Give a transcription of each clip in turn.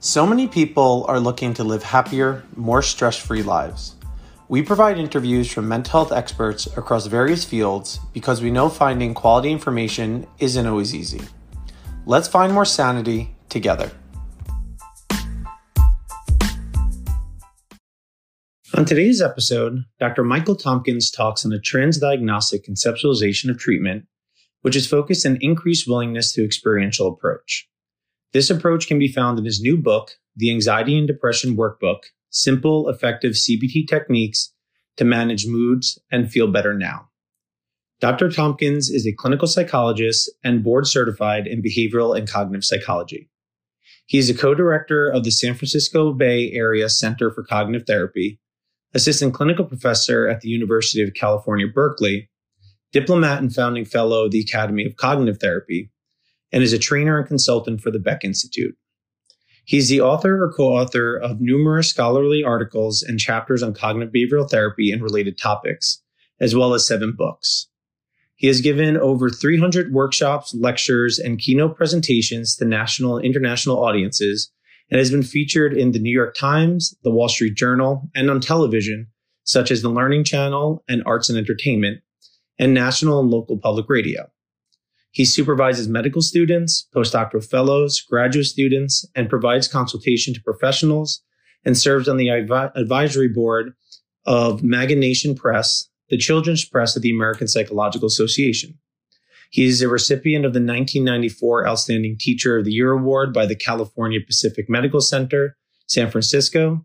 So many people are looking to live happier, more stress free lives. We provide interviews from mental health experts across various fields because we know finding quality information isn't always easy. Let's find more sanity together. On today's episode, Dr. Michael Tompkins talks on a transdiagnostic conceptualization of treatment, which is focused on increased willingness to experiential approach. This approach can be found in his new book, The Anxiety and Depression Workbook Simple, Effective CBT Techniques to Manage Moods and Feel Better Now. Dr. Tompkins is a clinical psychologist and board certified in behavioral and cognitive psychology. He is a co director of the San Francisco Bay Area Center for Cognitive Therapy, assistant clinical professor at the University of California, Berkeley, diplomat and founding fellow of the Academy of Cognitive Therapy, and is a trainer and consultant for the Beck Institute. He's the author or co author of numerous scholarly articles and chapters on cognitive behavioral therapy and related topics, as well as seven books. He has given over 300 workshops, lectures, and keynote presentations to national and international audiences and has been featured in the New York Times, the Wall Street Journal, and on television, such as the Learning Channel and Arts and Entertainment, and national and local public radio. He supervises medical students, postdoctoral fellows, graduate students, and provides consultation to professionals and serves on the advisory board of Magination Press, the children's press of the American Psychological Association. He is a recipient of the 1994 Outstanding Teacher of the Year Award by the California Pacific Medical Center, San Francisco,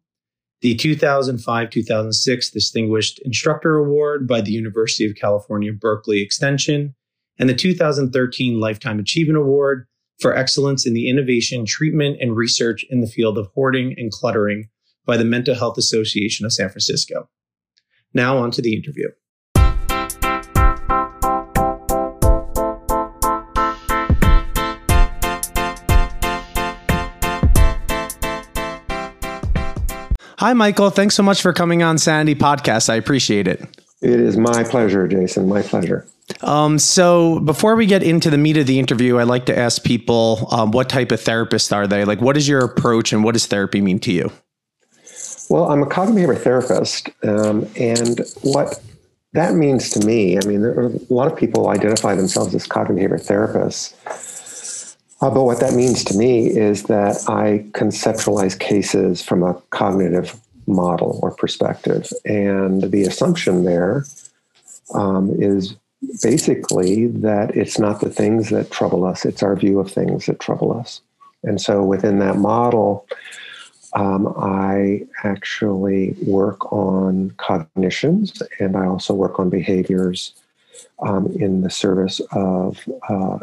the 2005 2006 Distinguished Instructor Award by the University of California, Berkeley Extension, and the 2013 Lifetime Achievement Award for excellence in the innovation, treatment, and research in the field of hoarding and cluttering by the Mental Health Association of San Francisco. Now on to the interview. Hi, Michael. Thanks so much for coming on Sanity Podcast. I appreciate it. It is my pleasure, Jason. My pleasure. Um, so before we get into the meat of the interview, I like to ask people um, what type of therapist are they? Like, what is your approach and what does therapy mean to you? Well, I'm a cognitive behavior therapist, um, and what that means to me, I mean, a lot of people identify themselves as cognitive behavior therapists. Uh, but what that means to me is that I conceptualize cases from a cognitive model or perspective. And the assumption there um, is basically that it's not the things that trouble us, it's our view of things that trouble us. And so within that model, um, I actually work on cognitions and I also work on behaviors um, in the service of uh,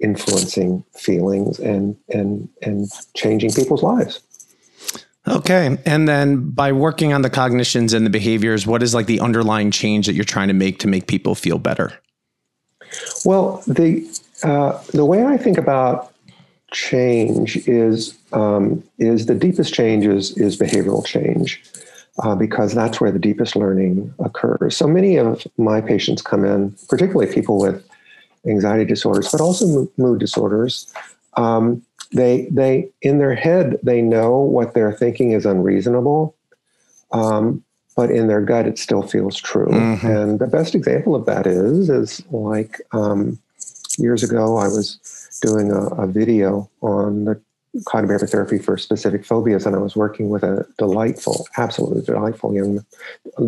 influencing feelings and, and, and changing people's lives. Okay. And then by working on the cognitions and the behaviors, what is like the underlying change that you're trying to make to make people feel better? Well, the uh, the way I think about change is um, is the deepest change is is behavioral change. Uh, because that's where the deepest learning occurs. So many of my patients come in, particularly people with anxiety disorders, but also mood disorders. Um, they they in their head they know what they're thinking is unreasonable, um, but in their gut it still feels true. Mm-hmm. And the best example of that is is like um, years ago I was doing a, a video on the cognitive therapy for specific phobias, and I was working with a delightful, absolutely delightful young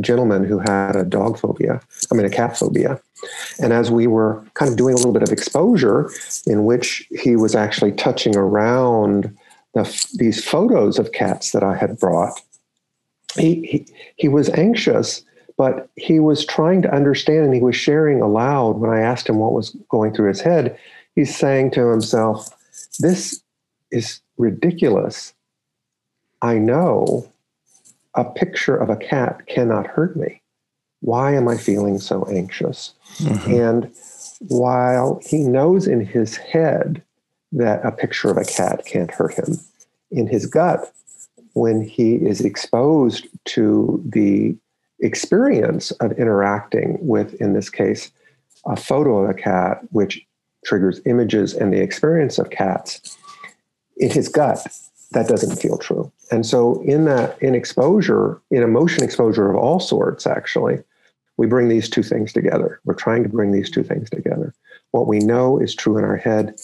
gentleman who had a dog phobia, I mean, a cat phobia. And as we were kind of doing a little bit of exposure, in which he was actually touching around the, these photos of cats that I had brought, he, he, he was anxious, but he was trying to understand and he was sharing aloud when I asked him what was going through his head. He's saying to himself, This is ridiculous. I know a picture of a cat cannot hurt me. Why am I feeling so anxious? Mm-hmm. And while he knows in his head that a picture of a cat can't hurt him, in his gut, when he is exposed to the experience of interacting with, in this case, a photo of a cat, which triggers images and the experience of cats in his gut that doesn't feel true. And so in that in exposure in emotion exposure of all sorts actually we bring these two things together. We're trying to bring these two things together. What we know is true in our head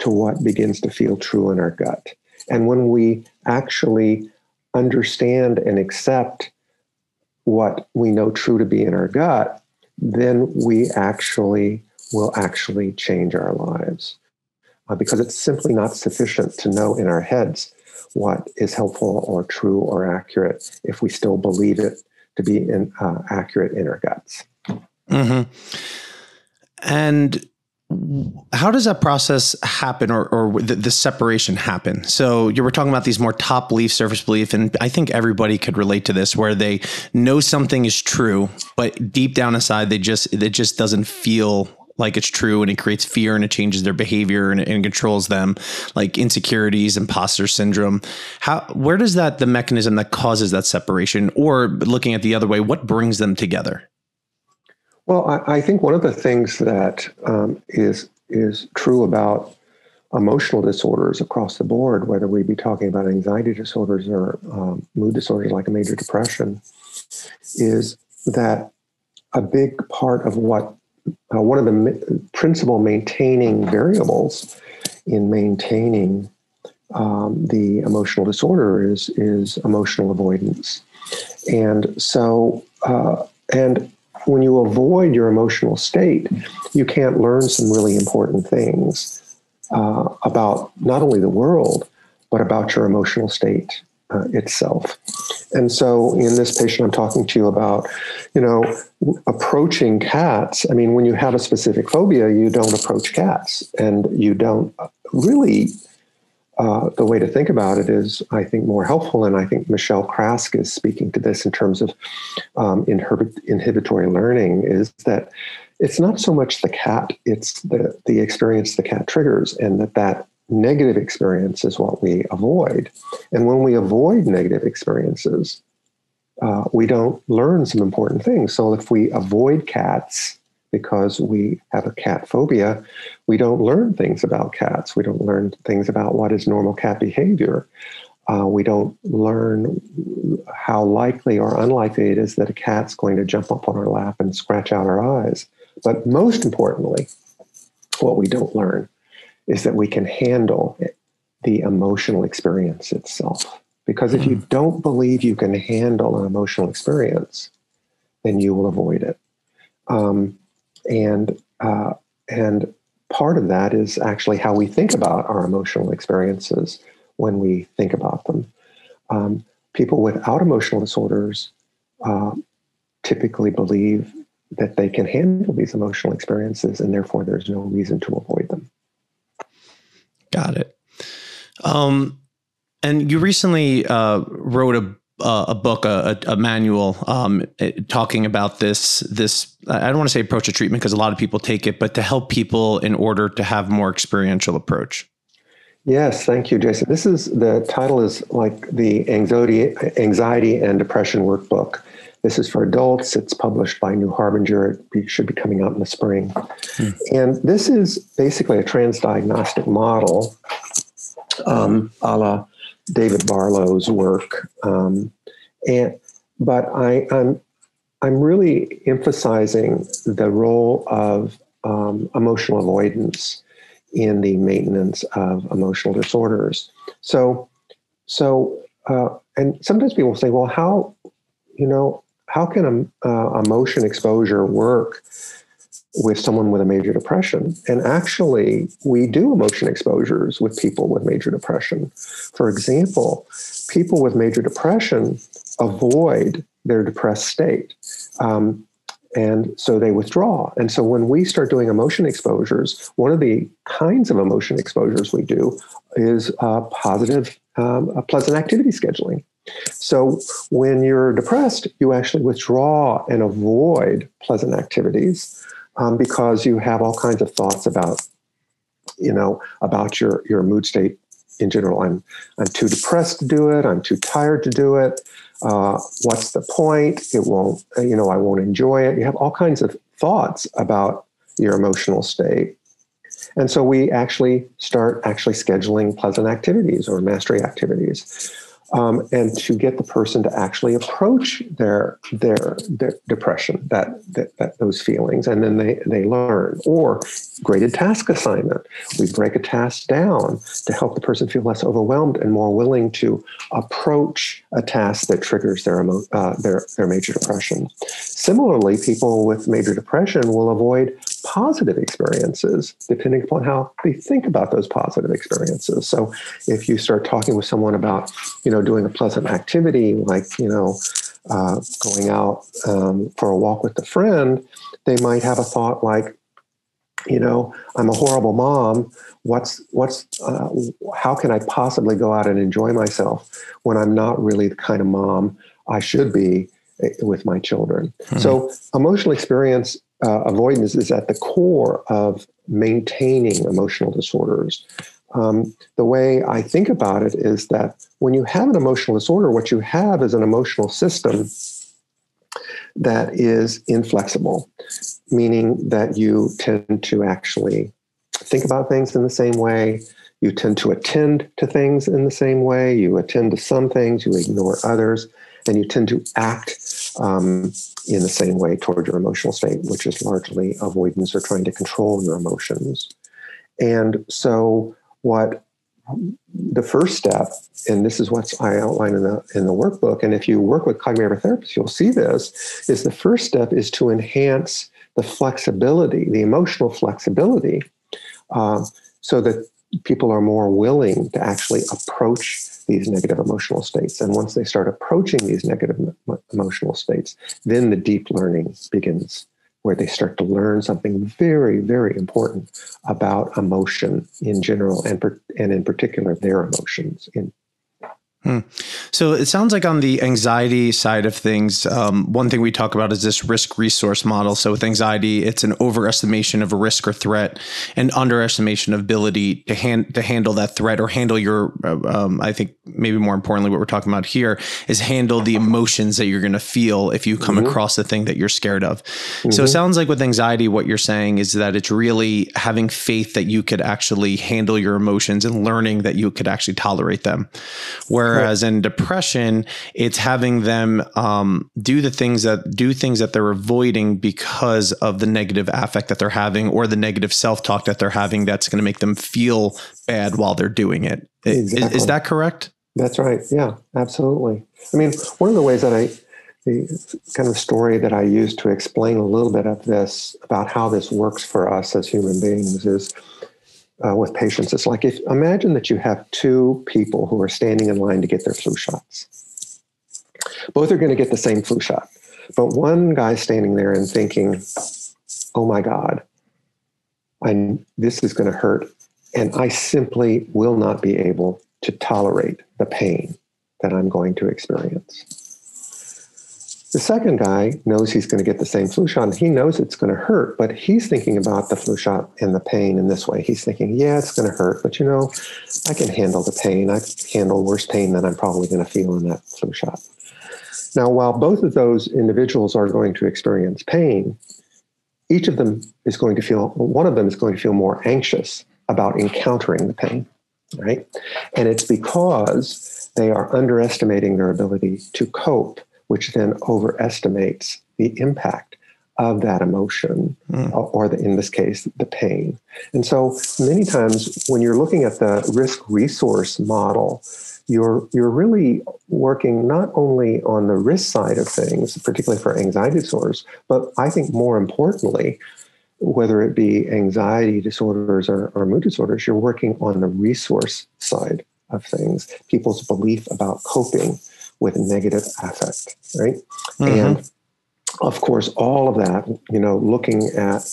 to what begins to feel true in our gut. And when we actually understand and accept what we know true to be in our gut then we actually will actually change our lives uh, because it's simply not sufficient to know in our heads what is helpful or true or accurate if we still believe it to be in, uh, accurate in our guts. Mm-hmm. And how does that process happen or, or the, the, separation happen so you were talking about these more top belief surface belief and i think everybody could relate to this where they know something is true but deep down inside they just it just doesn't feel like it's true and it creates fear and it changes their behavior and, and controls them like insecurities imposter syndrome. How where does that the mechanism that causes that separation or looking at the other way what brings them together? Well i, I think one of the things that um, is is true about emotional disorders across the board whether we be talking about anxiety disorders or um, mood disorders like a major depression is that a big part of what uh, one of the principal maintaining variables in maintaining um, the emotional disorder is is emotional avoidance, and so uh, and when you avoid your emotional state, you can't learn some really important things uh, about not only the world but about your emotional state uh, itself. And so, in this patient I'm talking to you about, you know, approaching cats. I mean, when you have a specific phobia, you don't approach cats, and you don't really. Uh, the way to think about it is, I think, more helpful. And I think Michelle Craske is speaking to this in terms of um, inhibit, inhibitory learning is that it's not so much the cat, it's the, the experience the cat triggers, and that that negative experience is what we avoid. And when we avoid negative experiences, uh, we don't learn some important things. So if we avoid cats because we have a cat phobia, we don't learn things about cats. We don't learn things about what is normal cat behavior. Uh, we don't learn how likely or unlikely it is that a cat's going to jump up on our lap and scratch out our eyes. But most importantly, what we don't learn is that we can handle the emotional experience itself. Because if you hmm. don't believe you can handle an emotional experience, then you will avoid it. Um, and uh, and part of that is actually how we think about our emotional experiences when we think about them. Um, people without emotional disorders uh, typically believe that they can handle these emotional experiences, and therefore there's no reason to avoid them. Got it. Um, and you recently uh, wrote a uh, a book, a, a manual, um, talking about this. This I don't want to say approach to treatment because a lot of people take it, but to help people in order to have more experiential approach. Yes, thank you, Jason. This is the title is like the anxiety, anxiety and depression workbook. This is for adults. It's published by New Harbinger. It should be coming out in the spring. Hmm. And this is basically a transdiagnostic model, um, a la David Barlow's work. Um, and but I, I'm I'm really emphasizing the role of um, emotional avoidance in the maintenance of emotional disorders. So, so, uh, and sometimes people say, well, how, you know, how can uh, emotion exposure work with someone with a major depression? And actually, we do emotion exposures with people with major depression. For example, people with major depression avoid their depressed state. Um, and so they withdraw. And so when we start doing emotion exposures, one of the kinds of emotion exposures we do is uh, positive, um, pleasant activity scheduling. So when you're depressed, you actually withdraw and avoid pleasant activities um, because you have all kinds of thoughts about, you know, about your your mood state in general. I'm I'm too depressed to do it. I'm too tired to do it. Uh, what's the point? It won't, you know, I won't enjoy it. You have all kinds of thoughts about your emotional state. And so we actually start actually scheduling pleasant activities or mastery activities um, and to get the person to actually approach their their, their depression, that, that, that those feelings, and then they they learn. Or graded task assignment, we break a task down to help the person feel less overwhelmed and more willing to approach a task that triggers their emo- uh, their their major depression. Similarly, people with major depression will avoid positive experiences depending upon how they think about those positive experiences. So if you start talking with someone about, you know, doing a pleasant activity like, you know, uh, going out um, for a walk with a friend, they might have a thought like, you know, I'm a horrible mom. What's what's uh, how can I possibly go out and enjoy myself when I'm not really the kind of mom I should be eh, with my children? Mm-hmm. So emotional experience uh, avoidance is at the core of maintaining emotional disorders. Um, the way I think about it is that when you have an emotional disorder, what you have is an emotional system that is inflexible, meaning that you tend to actually think about things in the same way. You tend to attend to things in the same way. You attend to some things, you ignore others, and you tend to act um, in the same way toward your emotional state, which is largely avoidance or trying to control your emotions. And so, what the first step, and this is what I outline in the in the workbook, and if you work with cognitive therapists, you'll see this, is the first step is to enhance the flexibility, the emotional flexibility, uh, so that people are more willing to actually approach these negative emotional states. And once they start approaching these negative emotional states, then the deep learning begins, where they start to learn something very, very important about emotion in general and, per- and in particular their emotions in Hmm. So it sounds like on the anxiety side of things, um, one thing we talk about is this risk resource model. So with anxiety, it's an overestimation of a risk or threat, and underestimation of ability to hand to handle that threat or handle your. Uh, um, I think maybe more importantly, what we're talking about here is handle the emotions that you're going to feel if you come mm-hmm. across the thing that you're scared of. Mm-hmm. So it sounds like with anxiety, what you're saying is that it's really having faith that you could actually handle your emotions and learning that you could actually tolerate them. Where Whereas in depression, it's having them um, do the things that do things that they're avoiding because of the negative affect that they're having or the negative self talk that they're having. That's going to make them feel bad while they're doing it. Exactly. Is, is that correct? That's right. Yeah, absolutely. I mean, one of the ways that I the kind of story that I use to explain a little bit of this about how this works for us as human beings is uh, with patients. It's like if imagine that you have two people who are standing in line to get their flu shots. Both are going to get the same flu shot, but one guy's standing there and thinking, "Oh my God, I this is going to hurt, and I simply will not be able to tolerate the pain that I'm going to experience." The second guy knows he's going to get the same flu shot and he knows it's going to hurt, but he's thinking about the flu shot and the pain in this way. He's thinking, yeah, it's going to hurt, but you know, I can handle the pain. I can handle worse pain than I'm probably going to feel in that flu shot. Now, while both of those individuals are going to experience pain, each of them is going to feel, one of them is going to feel more anxious about encountering the pain, right? And it's because they are underestimating their ability to cope which then overestimates the impact of that emotion, mm. or the, in this case, the pain. And so many times when you're looking at the risk resource model, you're you're really working not only on the risk side of things, particularly for anxiety disorders, but I think more importantly, whether it be anxiety disorders or, or mood disorders, you're working on the resource side of things, people's belief about coping with negative affect, right? Mm-hmm. And of course, all of that, you know, looking at,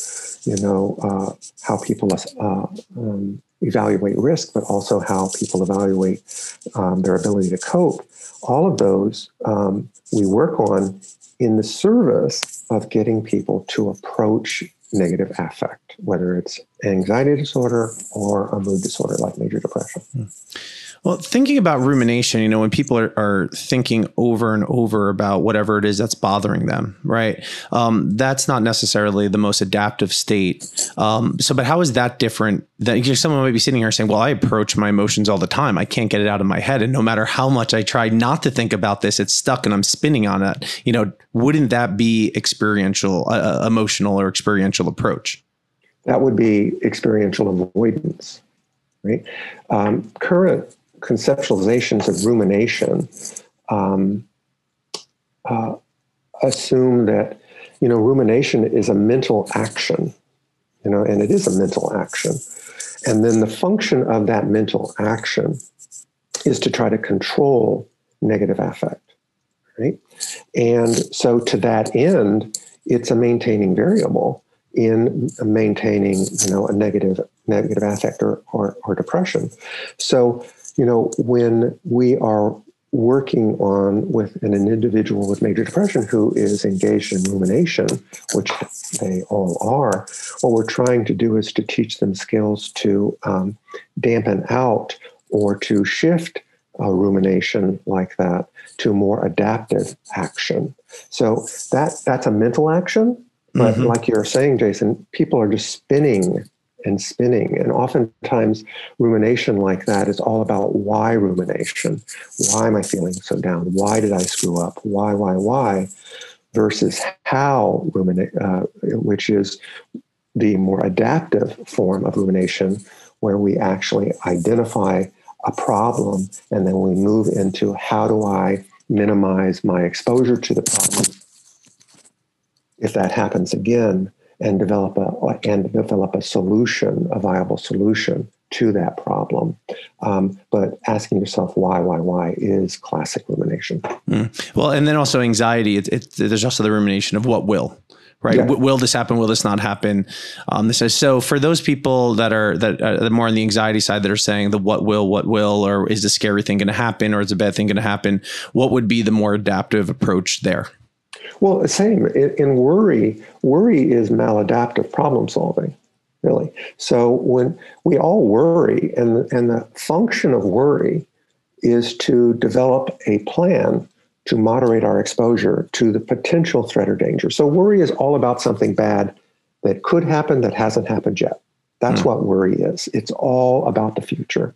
you know, uh, how people uh, um, evaluate risk, but also how people evaluate um, their ability to cope. All of those um, we work on in the service of getting people to approach negative affect, whether it's anxiety disorder or a mood disorder like major depression. Hmm. Well, thinking about rumination, you know, when people are, are thinking over and over about whatever it is that's bothering them, right? Um, that's not necessarily the most adaptive state. Um, so, but how is that different? That someone might be sitting here saying, "Well, I approach my emotions all the time. I can't get it out of my head, and no matter how much I try not to think about this, it's stuck, and I'm spinning on it." You know, wouldn't that be experiential, uh, uh emotional, or experiential approach? That would be experiential avoidance, right? Um, current conceptualizations of rumination um, uh, assume that you know rumination is a mental action you know and it is a mental action and then the function of that mental action is to try to control negative affect right and so to that end it's a maintaining variable in maintaining you know a negative negative affect or, or, or depression so you know, when we are working on with an individual with major depression who is engaged in rumination, which they all are, what we're trying to do is to teach them skills to um, dampen out or to shift a rumination like that to more adaptive action. So that that's a mental action, but mm-hmm. like you're saying, Jason, people are just spinning and spinning. And oftentimes, rumination like that is all about why rumination. Why am I feeling so down? Why did I screw up? Why, why, why? Versus how ruminate, uh, which is the more adaptive form of rumination, where we actually identify a problem and then we move into how do I minimize my exposure to the problem if that happens again and develop a and develop a solution, a viable solution to that problem. Um, but asking yourself why, why, why is classic rumination. Mm. Well, and then also anxiety. It, it, there's also the rumination of what will. Right? Yeah. will this happen? Will this not happen? Um, this is so for those people that are that are more on the anxiety side that are saying the what will, what will, or is the scary thing going to happen, or is a bad thing going to happen? What would be the more adaptive approach there? Well, same in, in worry. Worry is maladaptive problem solving, really. So when we all worry, and and the function of worry is to develop a plan to moderate our exposure to the potential threat or danger. So worry is all about something bad that could happen that hasn't happened yet. That's mm. what worry is. It's all about the future.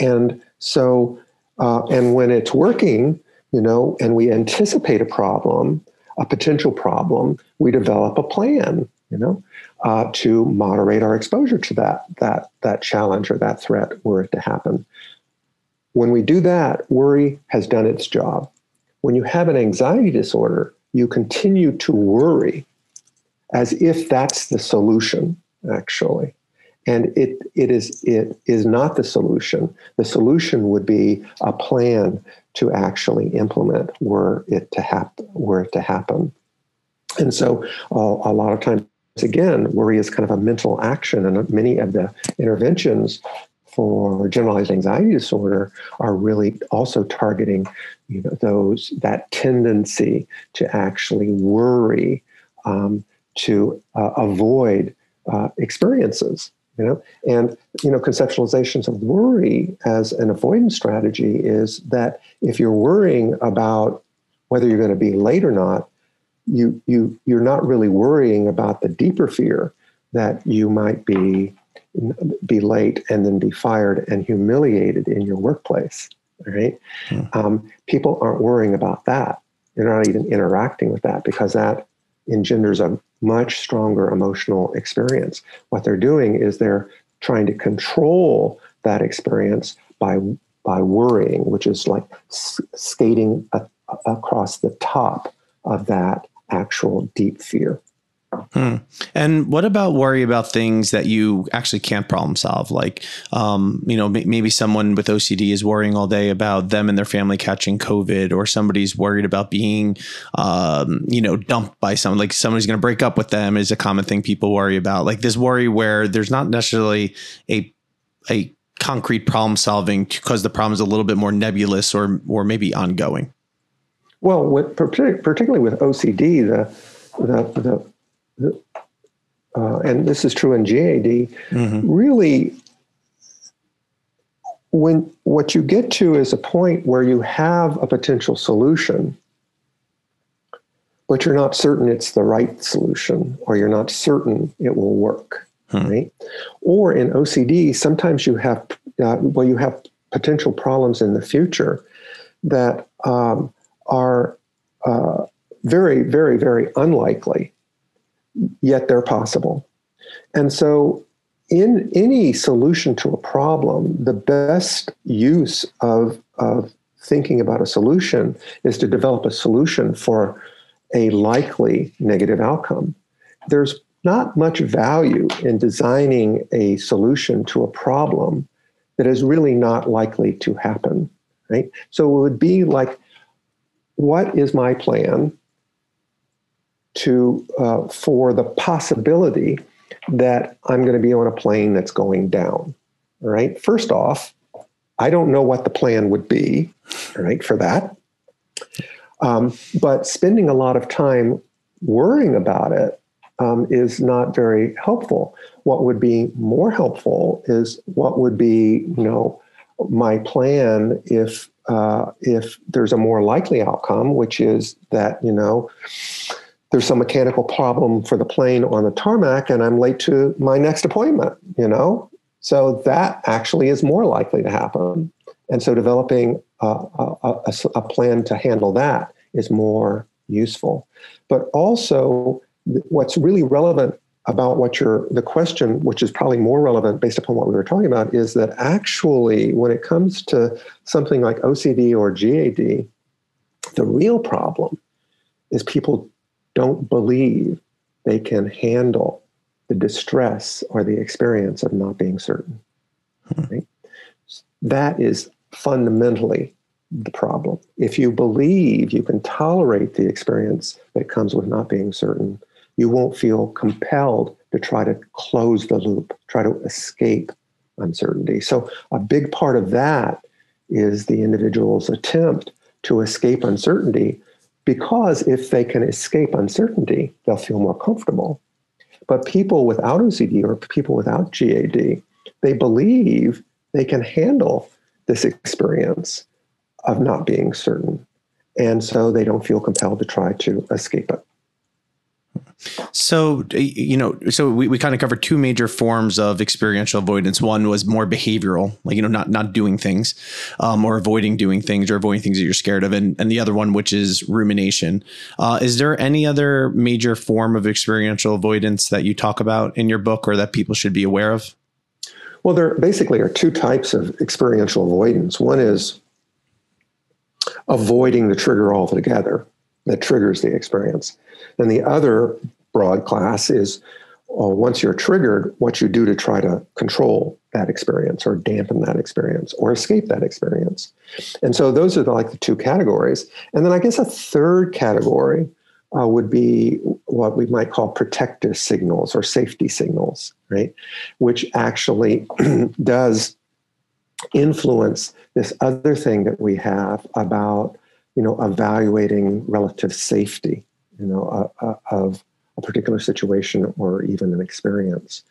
And so, uh, and when it's working, you know, and we anticipate a problem, a potential problem, we develop a plan, you know, uh, to moderate our exposure to that that that challenge or that threat were it to happen. When we do that, worry has done its job. When you have an anxiety disorder, you continue to worry as if that's the solution, actually. And it, it is it is not the solution. The solution would be a plan to actually implement were it to happen were it to happen. And so uh, a lot of times again, worry is kind of a mental action, and many of the interventions for generalized anxiety disorder are really also targeting you know those that tendency to actually worry um, to uh, avoid uh, experiences you know? And you know conceptualizations of worry as an avoidance strategy is that if you're worrying about whether you're going to be late or not you you you're not really worrying about the deeper fear that you might be be late and then be fired and humiliated in your workplace right? Mm. um, people aren't worrying about that. They're not even interacting with that because that engenders a much stronger emotional experience. What they're doing is they're trying to control that experience by by worrying, which is like skating a, across the top of that actual deep fear. Hmm. And what about worry about things that you actually can't problem solve? Like, um, you know, maybe someone with OCD is worrying all day about them and their family catching COVID, or somebody's worried about being, um, you know, dumped by someone. Like somebody's going to break up with them is a common thing people worry about. Like this worry where there's not necessarily a a concrete problem solving because the problem is a little bit more nebulous or or maybe ongoing. Well, with, particularly with OCD, the the, the uh, and this is true in GAD, mm-hmm. really, when what you get to is a point where you have a potential solution, but you're not certain it's the right solution, or you're not certain it will work, hmm. right? Or in OCD, sometimes you have uh, well, you have potential problems in the future that um, are uh, very, very, very unlikely, yet they're possible. And so, in any solution to a problem, the best use of, of thinking about a solution is to develop a solution for a likely negative outcome. There's not much value in designing a solution to a problem that is really not likely to happen, right? So it would be like, what is my plan to uh, for the possibility that I'm going to be on a plane that's going down? Right. First off, I don't know what the plan would be, right, for that. Um, but spending a lot of time worrying about it um, is not very helpful. What would be more helpful is what would be, you know, my plan if uh, if there's a more likely outcome, which is that you know there's some mechanical problem for the plane on the tarmac, and I'm late to my next appointment. You know, so that actually is more likely to happen. And so developing a, a, a, a plan to handle that is more useful. But also what's really relevant about what you're the question which is probably more relevant based upon what we were talking about is that actually when it comes to something like OCD or GAD the real problem is people don't believe they can handle the distress or the experience of not being certain hmm. right? that is fundamentally the problem if you believe you can tolerate the experience that comes with not being certain you won't feel compelled to try to close the loop, try to escape uncertainty. So, a big part of that is the individual's attempt to escape uncertainty because if they can escape uncertainty, they'll feel more comfortable. But people without OCD or people without GAD, they believe they can handle this experience of not being certain. And so they don't feel compelled to try to escape it. So, you know, so we, we kind of covered two major forms of experiential avoidance. One was more behavioral, like, you know, not, not doing things, um, or avoiding doing things or avoiding things that you're scared of. And, and the other one, which is rumination. Uh, is there any other major form of experiential avoidance that you talk about in your book or that people should be aware of? Well, there basically are two types of experiential avoidance. One is avoiding the trigger altogether that triggers the experience. And the other broad class is uh, once you're triggered, what you do to try to control that experience or dampen that experience or escape that experience. And so those are the, like the two categories. And then I guess a third category uh, would be what we might call protective signals or safety signals, right? Which actually does influence this other thing that we have about you know, evaluating relative safety, you know, uh, uh, of a particular situation or even an experience.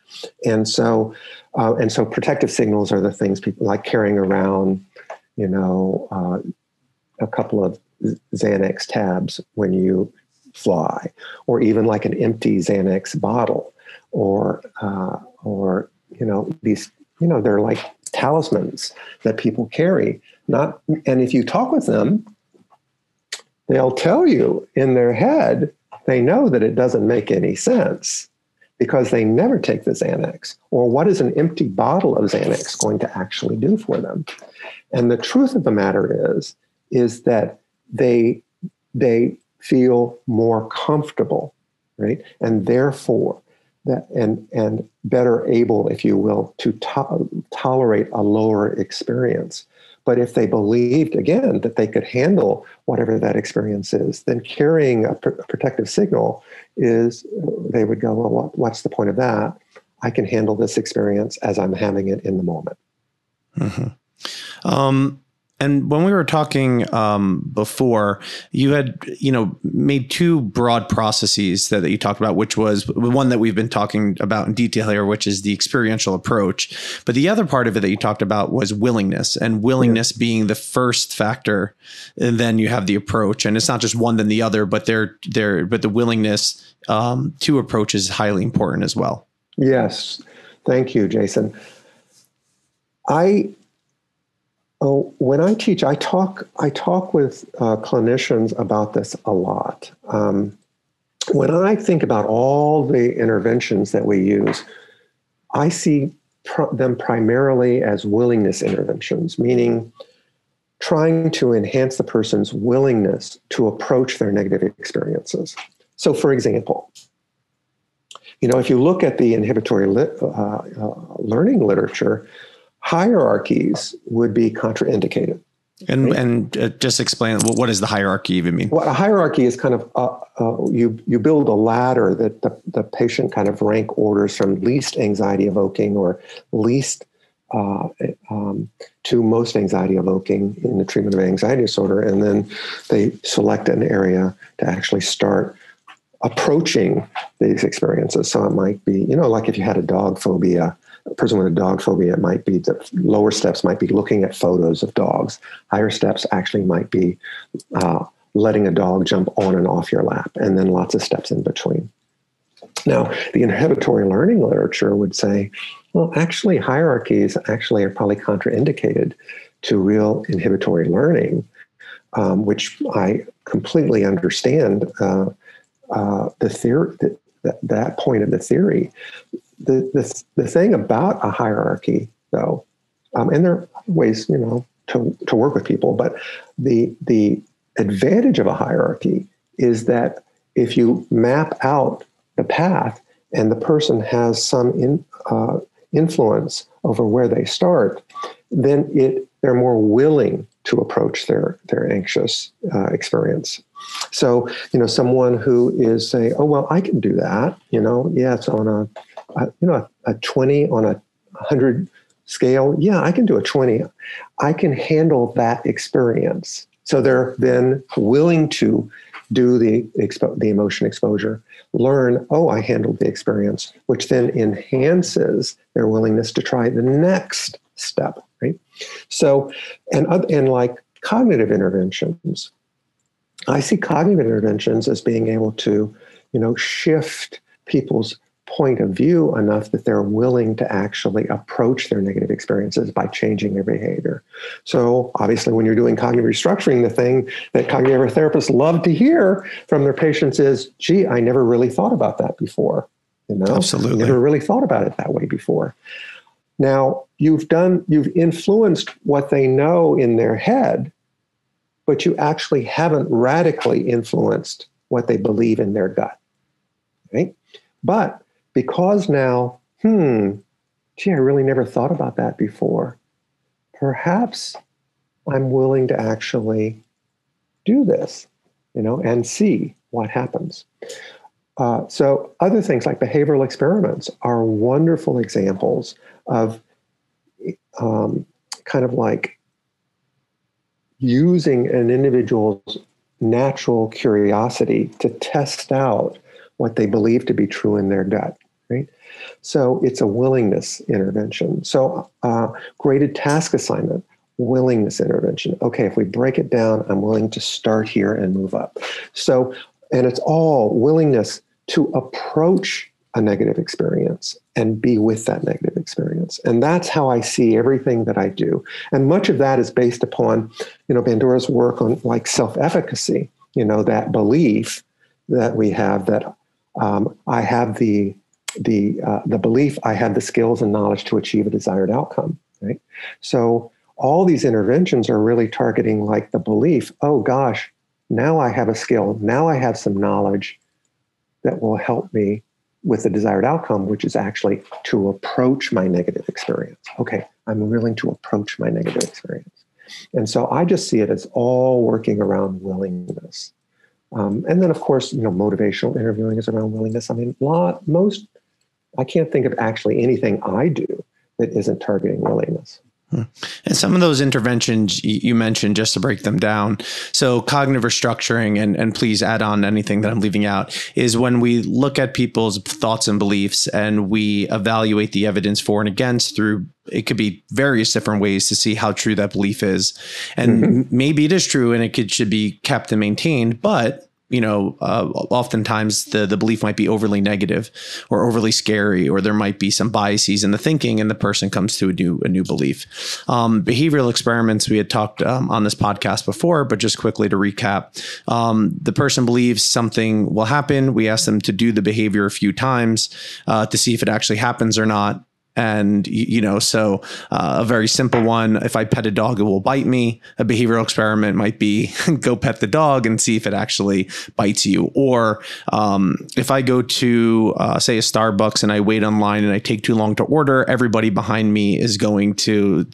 And so, uh, and so, protective signals are the things people like carrying around, you know, uh, a couple of Xanax tabs when you fly, or even like an empty Xanax bottle, or uh, or you know these, you know, they're like talismans that people carry. Not, and if you talk with them, they'll tell you in their head, they know that it doesn't make any sense because they never take the Xanax. Or what is an empty bottle of Xanax going to actually do for them? And the truth of the matter is, is that they they feel more comfortable, right? And therefore, that and and better able, if you will, to to- tolerate a lower experience. But if they believed, again, that they could handle whatever that experience is, then carrying a, pr- a protective signal is, they would go, well, what, what's the point of that? I can handle this experience as I'm having it in the moment. Mm-hmm. Um, And when we were talking um, before, you had you know made two broad processes that, that you talked about, which was one that we've been talking about in detail here, which is the experiential approach. But the other part of it that you talked about was willingness, and willingness yeah. being the first factor. And then you have the approach, and it's not just one than the other, but they're they're but the willingness um, to approach is highly important as well. Yes, thank you, Jason. I Oh, when I teach, I talk. I talk with uh, clinicians about this a lot. Um, when I think about all the interventions that we use, I see pr- them primarily as willingness interventions, meaning trying to enhance the person's willingness to approach their negative experiences. So, for example, you know, if you look at the inhibitory li- uh, uh, learning literature, hierarchies would be contraindicated. And right? and uh, just explain well, what does the hierarchy even mean? Well, a hierarchy is kind of uh, uh, you you build a ladder that the, the patient kind of rank orders from least anxiety evoking or least uh, um, to most anxiety evoking in the treatment of anxiety disorder, and then they select an area to actually start approaching these experiences. So it might be, you know, like if you had a dog phobia, a person with a dog phobia, it might be the lower steps might be looking at photos of dogs. Higher steps actually might be uh, letting a dog jump on and off your lap, and then lots of steps in between. Now, the inhibitory learning literature would say, well, actually, hierarchies actually are probably contraindicated to real inhibitory learning, um, which I completely understand uh, uh, the theory, that, that point of the theory the, the, the thing about a hierarchy, though, um, and there are ways, you know, to, to work with people, but the, the advantage of a hierarchy is that if you map out the path and the person has some in, uh, influence over where they start, then it they're more willing to approach their their anxious uh, experience. So you know, someone who is saying, "Oh well, I can do that," you know, yeah, it's on a you know, a, a 20 on a 100 scale, yeah, I can do a 20. I can handle that experience. So they're then willing to do the expo- the emotion exposure, learn, oh, I handled the experience, which then enhances their willingness to try the next step, right? So, and and like cognitive interventions, I see cognitive interventions as being able to, you know, shift people's point of view enough that they're willing to actually approach their negative experiences by changing their behavior. So, obviously, when you're doing cognitive restructuring, the thing that cognitive therapists love to hear from their patients is, gee, I never really thought about that before. You know, absolutely. never really thought about it that way before. Now, you've done, you've influenced what they know in their head, but you actually haven't radically influenced what they believe in their gut. Right? But because now, hmm, gee, I really never thought about that before. Perhaps I'm willing to actually do this, you know, and see what happens. Uh, so, other things like behavioral experiments are wonderful examples of um, kind of like using an individual's natural curiosity to test out what they believe to be true in their gut? So it's a willingness intervention. So uh, graded task assignment, willingness intervention. Okay, if we break it down, I'm willing to start here and move up. So, and it's all willingness to approach a negative experience and be with that negative experience. And that's how I see everything that I do. And much of that is based upon, you know, Bandura's work on like self-efficacy, you know, that belief that we have that um, I have the the uh, the belief I had the skills and knowledge to achieve a desired outcome. Right. So all these interventions are really targeting like the belief. Oh gosh, now I have a skill. Now I have some knowledge that will help me with the desired outcome, which is actually to approach my negative experience. Okay, I'm willing to approach my negative experience. And so I just see it as all working around willingness. Um, and then, of course, you know, motivational interviewing is around willingness. I mean, lot, most I can't think of actually anything I do that isn't targeting willingness. And some of those interventions you mentioned, just to break them down. So, cognitive restructuring, and, and please add on anything that I'm leaving out, is when we look at people's thoughts and beliefs and we evaluate the evidence for and against through it could be various different ways to see how true that belief is. And mm-hmm. maybe it is true and it could should be kept and maintained, but you know, uh, oftentimes the the belief might be overly negative or overly scary, or there might be some biases in the thinking, and the person comes to a new a new belief. Um, behavioral experiments we had talked um, on this podcast before, but just quickly to recap, um, the person believes something will happen. We ask them to do the behavior a few times uh, to see if it actually happens or not and you know so uh, a very simple one if i pet a dog it will bite me. A behavioral experiment might be go pet the dog and see if it actually bites you. Or um, if i go to uh, say a starbucks and i wait online and i take too long to order everybody behind me is going to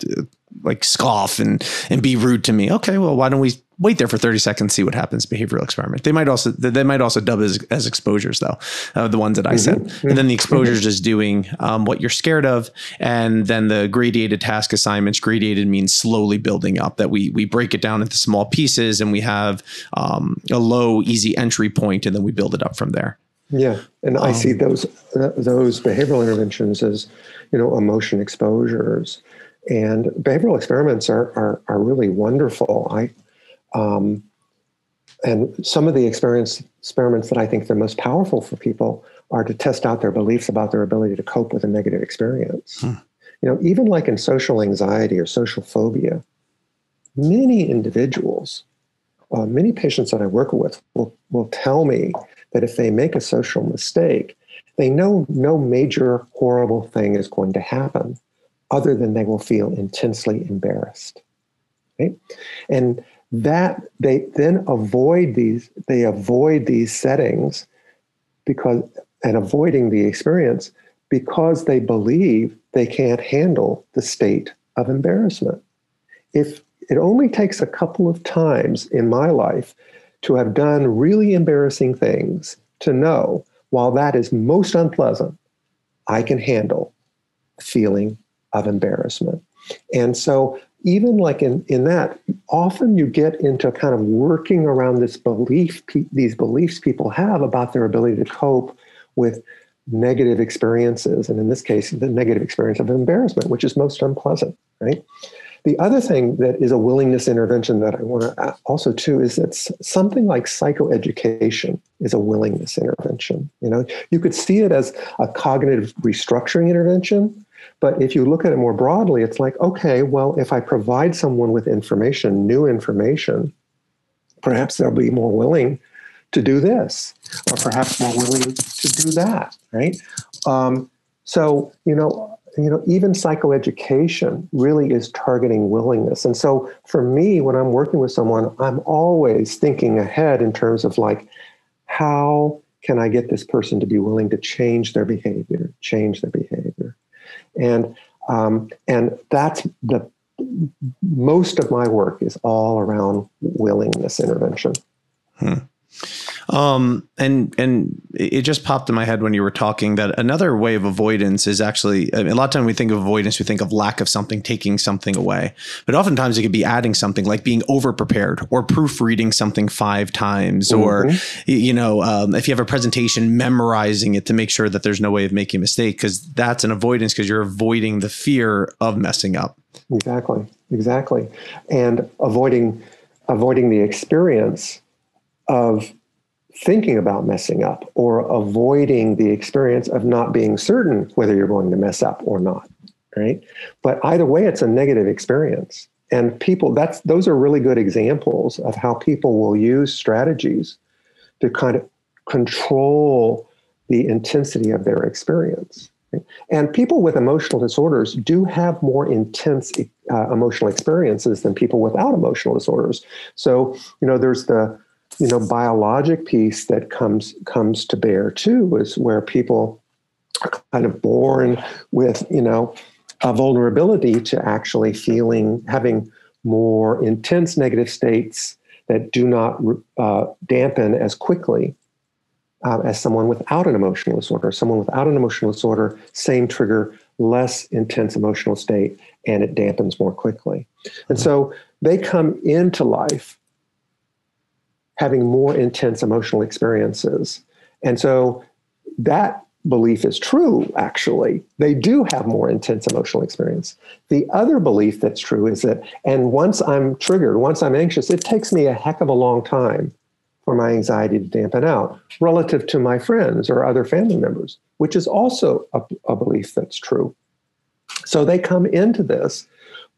like scoff and and be rude to me. Okay well why don't we wait there for 30 seconds, see what happens. Behavioral experiment. They might also they might also dub as, as exposures though, uh, the ones that I mm-hmm. said. And then the exposure is just doing um, what you're scared of, and then the gradated task assignments. Gradated means slowly building up. That we we break it down into small pieces, and we have um, a low, easy entry point, and then we build it up from there. Yeah, and um, I see um, those uh, those behavioral interventions as you know emotion exposures. And behavioral experiments are, are, are really wonderful. I, um, and some of the experience, experiments that I think are most powerful for people are to test out their beliefs about their ability to cope with a negative experience. Hmm. You know, even like in social anxiety or social phobia, many individuals, uh, many patients that I work with will, will tell me that if they make a social mistake, they know no major horrible thing is going to happen other than they will feel intensely embarrassed. Right? And that they then avoid these they avoid these settings because and avoiding the experience because they believe they can't handle the state of embarrassment. If it only takes a couple of times in my life to have done really embarrassing things to know while that is most unpleasant i can handle the feeling of embarrassment. And so even like in, in that, often you get into kind of working around this belief, these beliefs people have about their ability to cope with negative experiences. And in this case, the negative experience of embarrassment, which is most unpleasant, right? The other thing that is a willingness intervention that I want to uh, also too is that something like psychoeducation is a willingness intervention. You know, you could see it as a cognitive restructuring intervention, but if you look at it more broadly, it's like, okay, well, if I provide someone with information, new information, perhaps they'll be more willing to do this, or perhaps more willing to do that, right? Um, so, you know, you know, even psychoeducation really is targeting willingness. And so for me, when I'm working with someone, I'm always thinking ahead in terms of like, how can I get this person to be willing to change their behavior, change their behavior? And um, and that's the most of my work is all around willingness intervention. Hmm. Um, and and it just popped in my head when you were talking that another way of avoidance is actually I mean, a lot of time we think of avoidance, we think of lack of something, taking something away. But oftentimes it could be adding something like being over prepared or proofreading something five times, mm-hmm. or you know, um, if you have a presentation, memorizing it to make sure that there's no way of making a mistake because that's an avoidance because you're avoiding the fear of messing up. Exactly, exactly, and avoiding avoiding the experience of thinking about messing up or avoiding the experience of not being certain whether you're going to mess up or not right? But either way it's a negative experience. And people that's those are really good examples of how people will use strategies to kind of control the intensity of their experience and people with emotional disorders do have more intense uh, emotional experiences than people without emotional disorders. So you know there's the you know biologic piece that comes comes to bear too is where people are kind of born with you know a vulnerability to actually feeling having more intense negative states that do not uh, dampen as quickly uh, as someone without an emotional disorder. Someone without an emotional disorder, same trigger, less intense emotional state, and it dampens more quickly. And so they come into life having more intense emotional experiences. And so that belief is true, actually. They do have more intense emotional experience. The other belief that's true is that, and once I'm triggered, once I'm anxious, it takes me a heck of a long time for my anxiety to dampen out relative to my friends or other family members, which is also a, a belief that's true. So they come into this,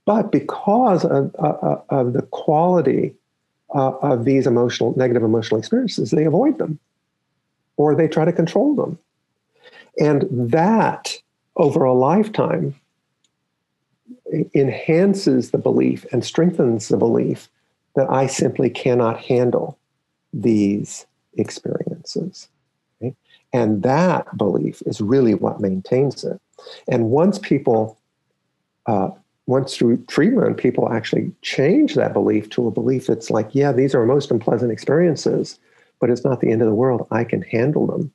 but because of, uh, of the quality uh, of these emotional, negative emotional experiences, they avoid them or they try to control them and that, over a lifetime, enhances the belief and strengthens the belief that I simply cannot handle these experiences. And that belief is really what maintains it. And once people, uh, once through treatment, people actually change that belief to a belief that's like, yeah, these are most unpleasant experiences, but it's not the end of the world. I can handle them.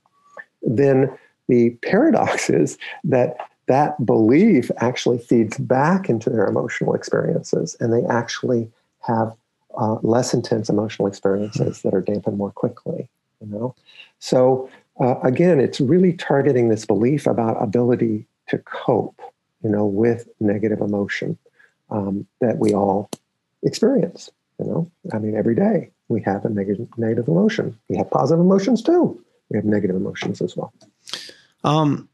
Then the paradox is that that belief actually feeds back into their emotional experiences and they actually have uh, less intense emotional experiences that are dampened more quickly you know so uh, again it's really targeting this belief about ability to cope you know with negative emotion um, that we all experience you know? I mean every day we have a negative negative emotion. We have positive emotions too. We have negative emotions as well. Um,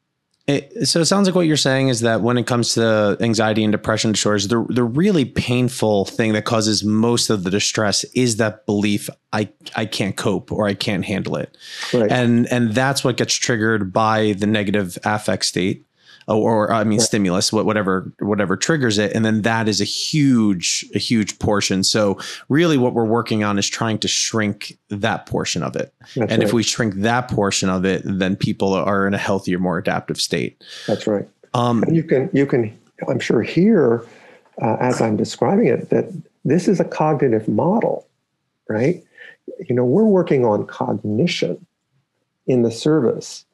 it, so it sounds like what you're saying is that when it comes to anxiety and depression disorders, the the really painful thing that causes most of the distress is that belief I I can't cope or I can't handle it, right. and and that's what gets triggered by the negative affect state or, I mean, stimulus, whatever, whatever triggers it. And then that is a huge, a huge portion. So really what we're working on is trying to shrink that portion of it. That's and right. if we shrink that portion of it, then people are in a healthier, more adaptive state. That's right. Um, and you can, you can, I'm sure here, uh, as I'm describing it, that this is a cognitive model, right? You know, we're working on cognition in the service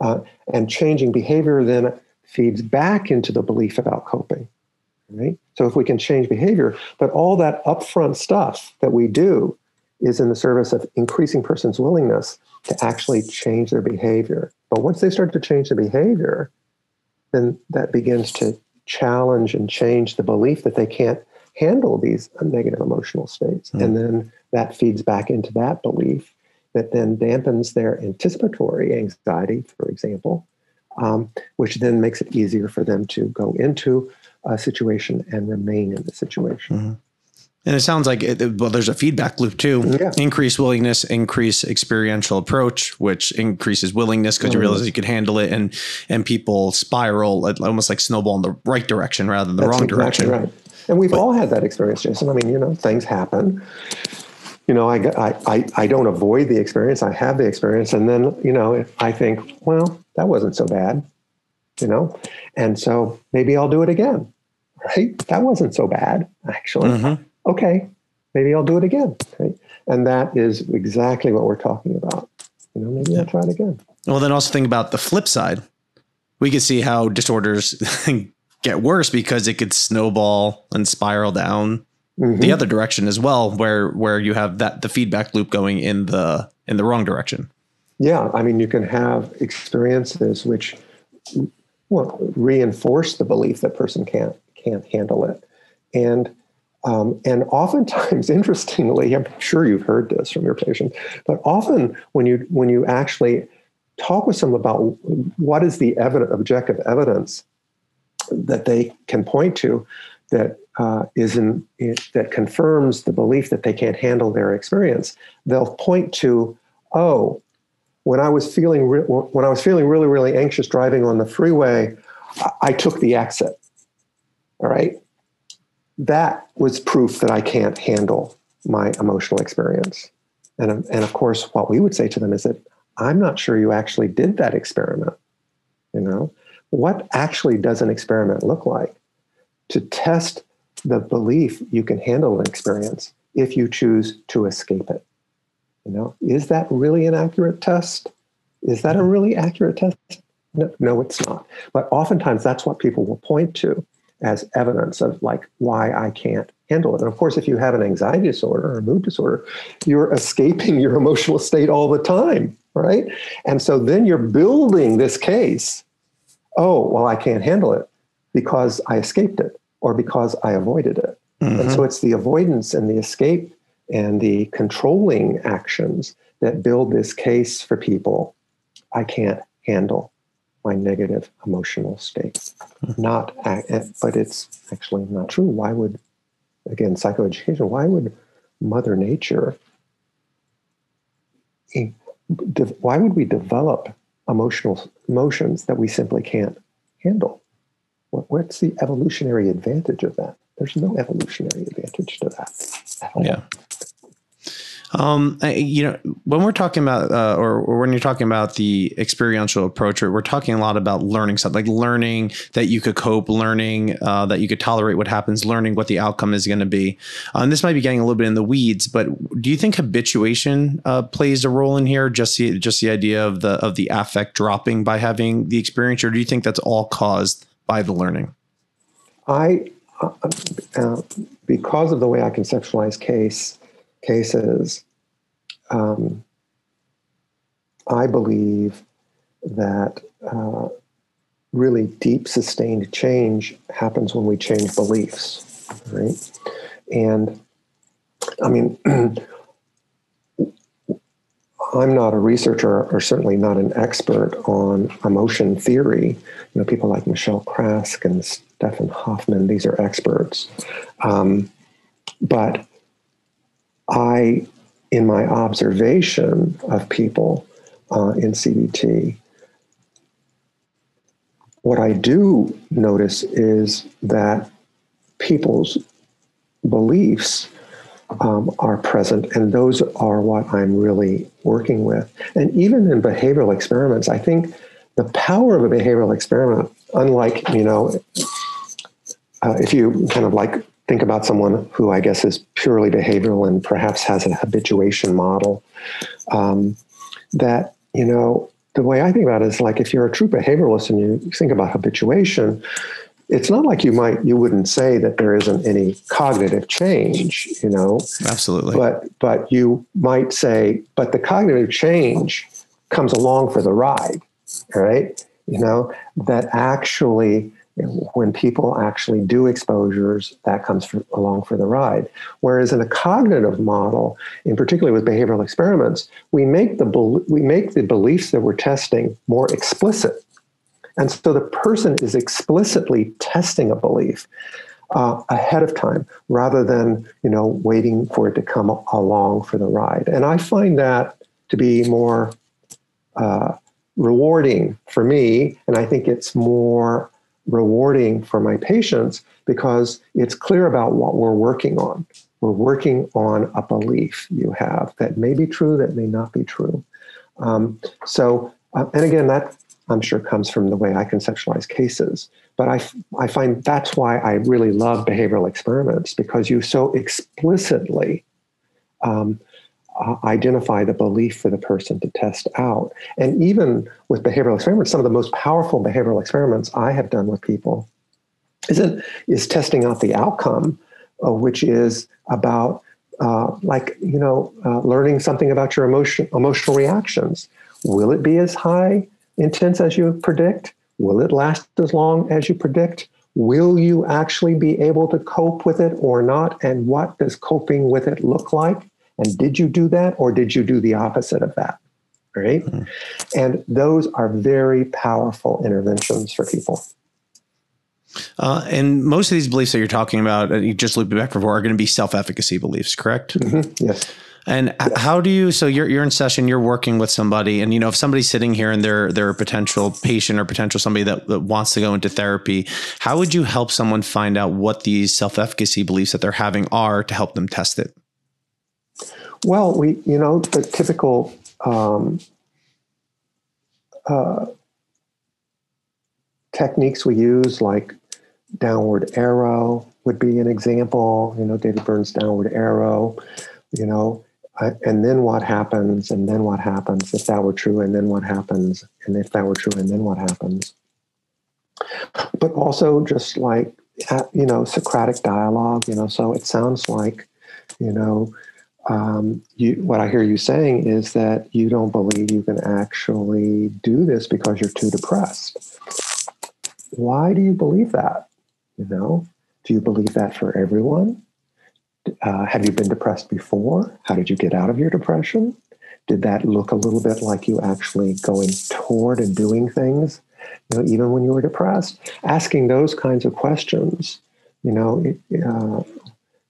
uh, and changing behavior then feeds back into the belief about coping. Right? So if we can change behavior, but all that upfront stuff that we do is in the service of increasing person's willingness to actually change their behavior. But once they start to change their behavior, then that begins to challenge and change the belief that they can't handle these negative emotional states. Mm. And then that feeds back into that belief that then dampens their anticipatory anxiety, for example, um, which then makes it easier for them to go into a situation and remain in the situation. Mm-hmm. And it sounds like it, well, there's a feedback loop too. Yeah. Increase willingness, increase experiential approach, which increases willingness because mm-hmm. you realize you can handle it, and and people spiral almost like snowball in the right direction rather than the That's wrong exactly direction. Right. And we've but, all had that experience, Jason. I mean, you know, things happen. You know, I, I, I, I don't avoid the experience. I have the experience. And then, you know, I think, well, that wasn't so bad, you know? And so maybe I'll do it again, right? That wasn't so bad, actually. Mm-hmm. Okay, maybe I'll do it again, right? And that is exactly what we're talking about. You know, maybe yeah. I'll try it again. Well, then also think about the flip side. We could see how disorders get worse because it could snowball and spiral down mm-hmm. the other direction as well, where where you have that the feedback loop going in the in the wrong direction. Yeah, I mean, you can have experiences which well, reinforce the belief that person can't can't handle it, and um, and oftentimes, interestingly, I'm sure you've heard this from your patients, but often when you when you actually talk with them about what is the evident, objective evidence that they can point to that uh, is in, that confirms the belief that they can't handle their experience, they'll point to, oh, when I was feeling re- when I was feeling really really anxious driving on the freeway, I, I took the exit. All right, that was proof that I can't handle my emotional experience. And and of course, what we would say to them is that I'm not sure you actually did that experiment. You know, what actually does an experiment look like to test the belief you can handle an experience if you choose to escape it? You know, is that really an accurate test? Is that a really accurate test? No, no, it's not. But oftentimes that's what people will point to as evidence of like why I can't handle it. And of course, if you have an anxiety disorder or a mood disorder, you're escaping your emotional state all the time, right? And so then you're building this case. Oh, well, I can't handle it because I escaped it or because I avoided it. Mm-hmm. And so it's the avoidance and the escape and the controlling actions that build this case for people. I can't handle my negative emotional state. Mm-hmm. Not, but it's actually not true. Why would, again, psychoeducation? Why would Mother Nature? Why would we develop emotional emotions that we simply can't handle? What's the evolutionary advantage of that? There's no evolutionary advantage to that. Yeah. Um, you know, when we're talking about, uh, or, or, when you're talking about the experiential approach, we're talking a lot about learning something, like learning that you could cope, learning uh, that you could tolerate what happens, learning what the outcome is going to be. And this might be getting a little bit in the weeds, but do you think habituation uh, plays a role in here? Just the just the idea of the of the affect dropping by having the experience, or do you think that's all caused by the learning? I, uh, uh, because of the way I conceptualize case cases, um, I believe that uh, really deep, sustained change happens when we change beliefs, right? And I mean, I'm not a researcher or certainly not an expert on emotion theory. You know, people like Michelle Craske and Stefan Hofmann, these are experts. Um, but I, in my observation of people uh, in CBT, what I do notice is that people's beliefs um, are present, and those are what I'm really working with. And even in behavioral experiments, I think the power of a behavioral experiment, unlike you know, uh, if you kind of like think about someone who I guess is purely behavioral and perhaps has a habituation model, um, that you know the way I think about it is like if you're a true behavioralist and you think about habituation, it's not like you might you wouldn't say that there isn't any cognitive change you know? Absolutely. But but you might say but the cognitive change comes along for the ride right? You know that actually when people actually do exposures that comes for, along for the ride whereas in a cognitive model in particular with behavioral experiments we make the we make the beliefs that we're testing more explicit and so the person is explicitly testing a belief uh, ahead of time rather than, you know, waiting for it to come along for the ride. And I find that to be more uh, rewarding for me. And I think it's more rewarding for my patients because it's clear about what we're working on. We're working on a belief you have that may be true, that may not be true. Um, so, uh, and again, that I'm sure comes from the way I conceptualize cases. But I, I find that's why I really love behavioral experiments because you so explicitly um, identify the belief for the person to test out. And even with behavioral experiments, some of the most powerful behavioral experiments I have done with people isn't is testing out the outcome, uh, which is about uh, like you know uh, learning something about your emotion emotional reactions. Will it be as high intense as you predict? Will it last as long as you predict? Will you actually be able to cope with it or not? And what does coping with it look like? And did you do that or did you do the opposite of that? Right? Mm-hmm. And those are very powerful interventions for people. Uh, and most of these beliefs that you're talking about, uh, you just looped back before, are going to be self efficacy beliefs, correct? Mm-hmm. Yes. And yeah. how do you? So you're you're in session, you're working with somebody, and you know if somebody's sitting here and they're they're a potential patient or potential somebody that, that wants to go into therapy, how would you help someone find out what these self efficacy beliefs that they're having are to help them test it? Well, we you know the typical. Um, uh, techniques we use, like downward arrow, would be an example. You know, David Burns' downward arrow. You know, and then what happens and then what happens if that were true and then what happens and if that were true and then what happens but also just like uh, you know, Socratic dialogue, you know, so it sounds like, you know, um, you, what I hear you saying is that you don't believe you can actually do this because you're too depressed. Why do you believe that? You know, do you believe that for everyone? Uh, have you been depressed before? How did you get out of your depression? Did that look a little bit like you actually going toward and doing things, you know, even when you were depressed? Asking those kinds of questions, you know, uh,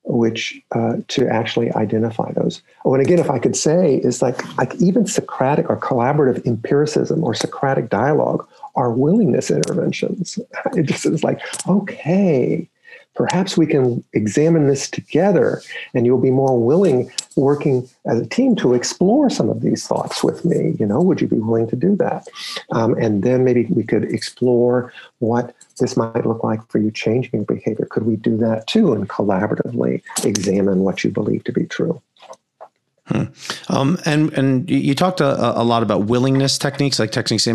which uh, to actually identify those. Oh, and again, if I could say, is like like even Socratic or collaborative empiricism or Socratic dialogue are willingness interventions. It just is like okay, perhaps we can examine this together and you'll be more willing working as a team to explore some of these thoughts with me you know would you be willing to do that um, and then maybe we could explore what this might look like for you changing your behavior could we do that too and collaboratively examine what you believe to be true Hmm. Um, and and you talked a, a, lot about willingness techniques, like techniques.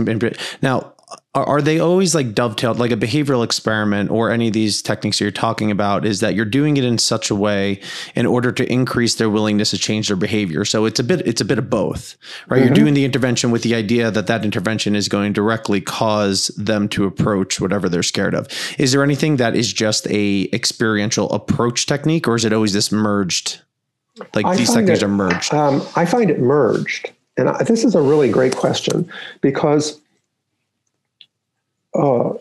Now, are, are they always like dovetailed like a behavioral experiment or any of these techniques you're talking about is that you're doing it in such a way in order to increase their willingness to change their behavior? So it's a bit it's a bit of both right? Mm-hmm. you're doing the intervention with the idea that that intervention is going to directly cause them to approach whatever they're scared of. Is there anything that is just a experiential approach technique or is it always this merged like I these techniques it, are merged? um, i find it merged. And I, this is a really great question because uh,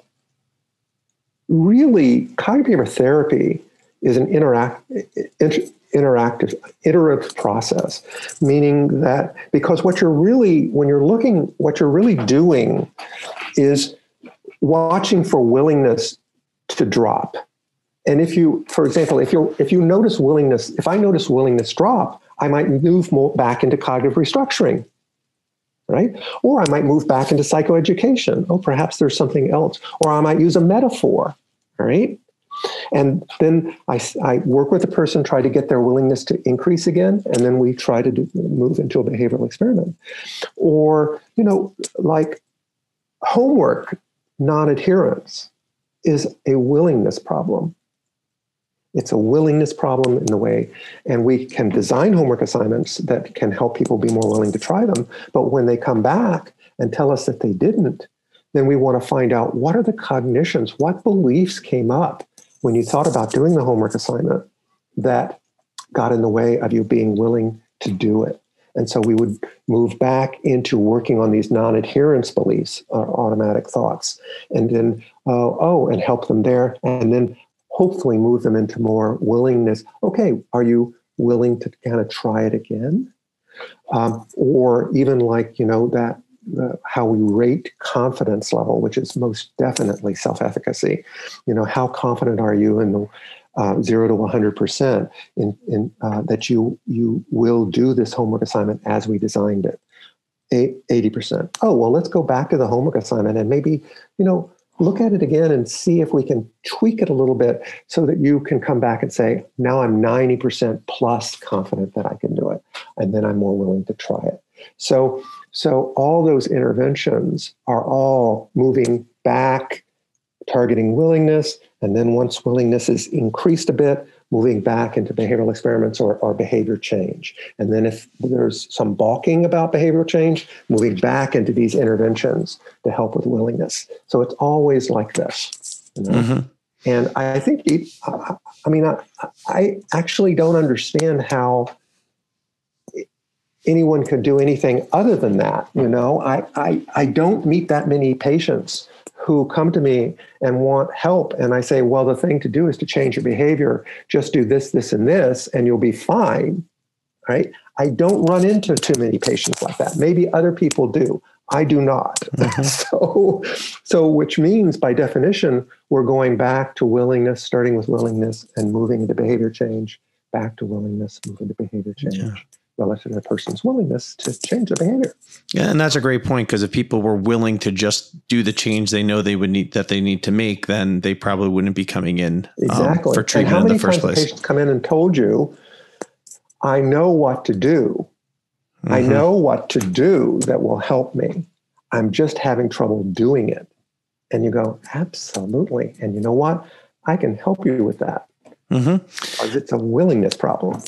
really cognitive therapy is an interact, inter, interactive iterative process meaning that because what you're really when you're looking what you're really doing is watching for willingness to drop. And if you for example if you if you notice willingness if i notice willingness drop i might move more back into cognitive restructuring right? Or I might move back into psychoeducation. Oh, perhaps there's something else. Or I might use a metaphor, right? And then I, I work with the person, try to get their willingness to increase again, and then we try to do, move into a behavioral experiment. Or, you know, like homework non adherence is a willingness problem. It's a willingness problem in the way, and we can design homework assignments that can help people be more willing to try them. But when they come back and tell us that they didn't, then we want to find out what are the cognitions, what beliefs came up when you thought about doing the homework assignment that got in the way of you being willing to do it. And so we would move back into working on these non adherence beliefs, uh, automatic thoughts, and then, uh, oh, and help them there. And then hopefully move them into more willingness. Okay, are you willing to kind of try it again? Um, or even like, you know, that uh, how we rate confidence level, which is most definitely self efficacy. You know, how confident are you in the uh, zero to 100% in, in uh, that you, you will do this homework assignment as we designed it? 80%. Oh, well, let's go back to the homework assignment and maybe, you know, look at it again and see if we can tweak it a little bit so that you can come back and say, now I'm 90% plus confident that I can do it. And then I'm more willing to try it. So, so all those interventions are all moving back, targeting willingness. And then once willingness is increased a bit, moving back into behavioral experiments or, or behavior change. And then if there's some balking about behavioral change, moving back into these interventions to help with willingness. So it's always like this. You know? mm-hmm. And I think, it, I mean, I, I actually don't understand how anyone could do anything other than that. You know, I, I, I don't meet that many patients who come to me and want help. And I say, well, the thing to do is to change your behavior. Just do this, this, and this, and you'll be fine. Right? I don't run into too many patients like that. Maybe other people do. I do not. Mm-hmm. so, so which means by definition, we're going back to willingness, starting with willingness and moving into behavior change, back to willingness, moving to behavior change. Yeah relative to the person's willingness to change their behavior. Yeah, and that's a great point because if people were willing to just do the change they know they would need that they need to make, then they probably wouldn't be coming in um, exactly. Um, for treatment in the first place. Patients come in and told you, "I know what to do. Mm-hmm. I know what to do that will help me. I'm just having trouble doing it." And you go, "Absolutely." And you know what? I can help you with that. Mm-hmm. Because it's a willingness problem.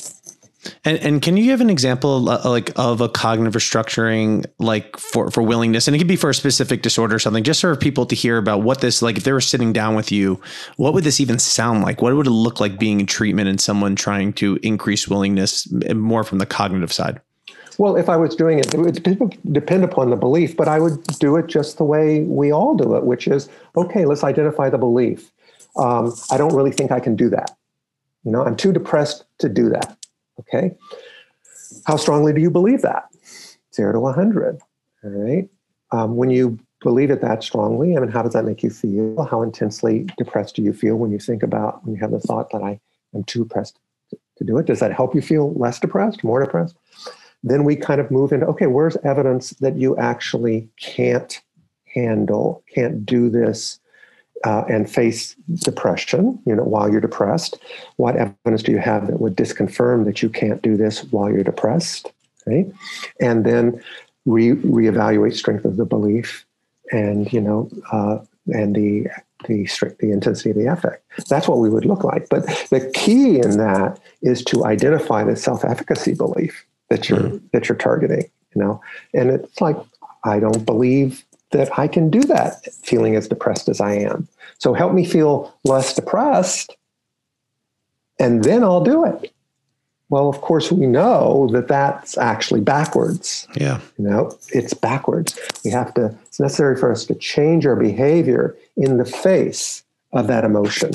And, and can you give an example uh, like of a cognitive restructuring like for for willingness and it could be for a specific disorder or something just for people to hear about what this like if they were sitting down with you what would this even sound like what would it look like being in treatment and someone trying to increase willingness more from the cognitive side well, if I was doing it, it would depend upon the belief, but I would do it just the way we all do it, which is okay, let's identify the belief. Um, I don't really think I can do that. You know, I'm too depressed to do that. Okay. How strongly do you believe that? Zero to 100. All right. Um, when you believe it that strongly, I mean, how does that make you feel? How intensely depressed do you feel when you think about, when you have the thought that I am too depressed to do it? Does that help you feel less depressed, more depressed? then we kind of move into okay, where's evidence that you actually can't handle, can't do this, uh, and face depression, you know, while you're depressed? What evidence do you have that would disconfirm that you can't do this while you're depressed? Right, and then re reevaluate strength of the belief, and you know, uh, and the the strict the intensity of the affect. That's what we would look like. But the key in that is to identify the self-efficacy belief that you're mm. that you're targeting you know and it's like i don't believe that i can do that feeling as depressed as i am. So help me feel less depressed and then i'll do it. Well of course we know that that's actually backwards. Yeah. You know it's backwards. We have to it's necessary for us to change our behavior in the face of that emotion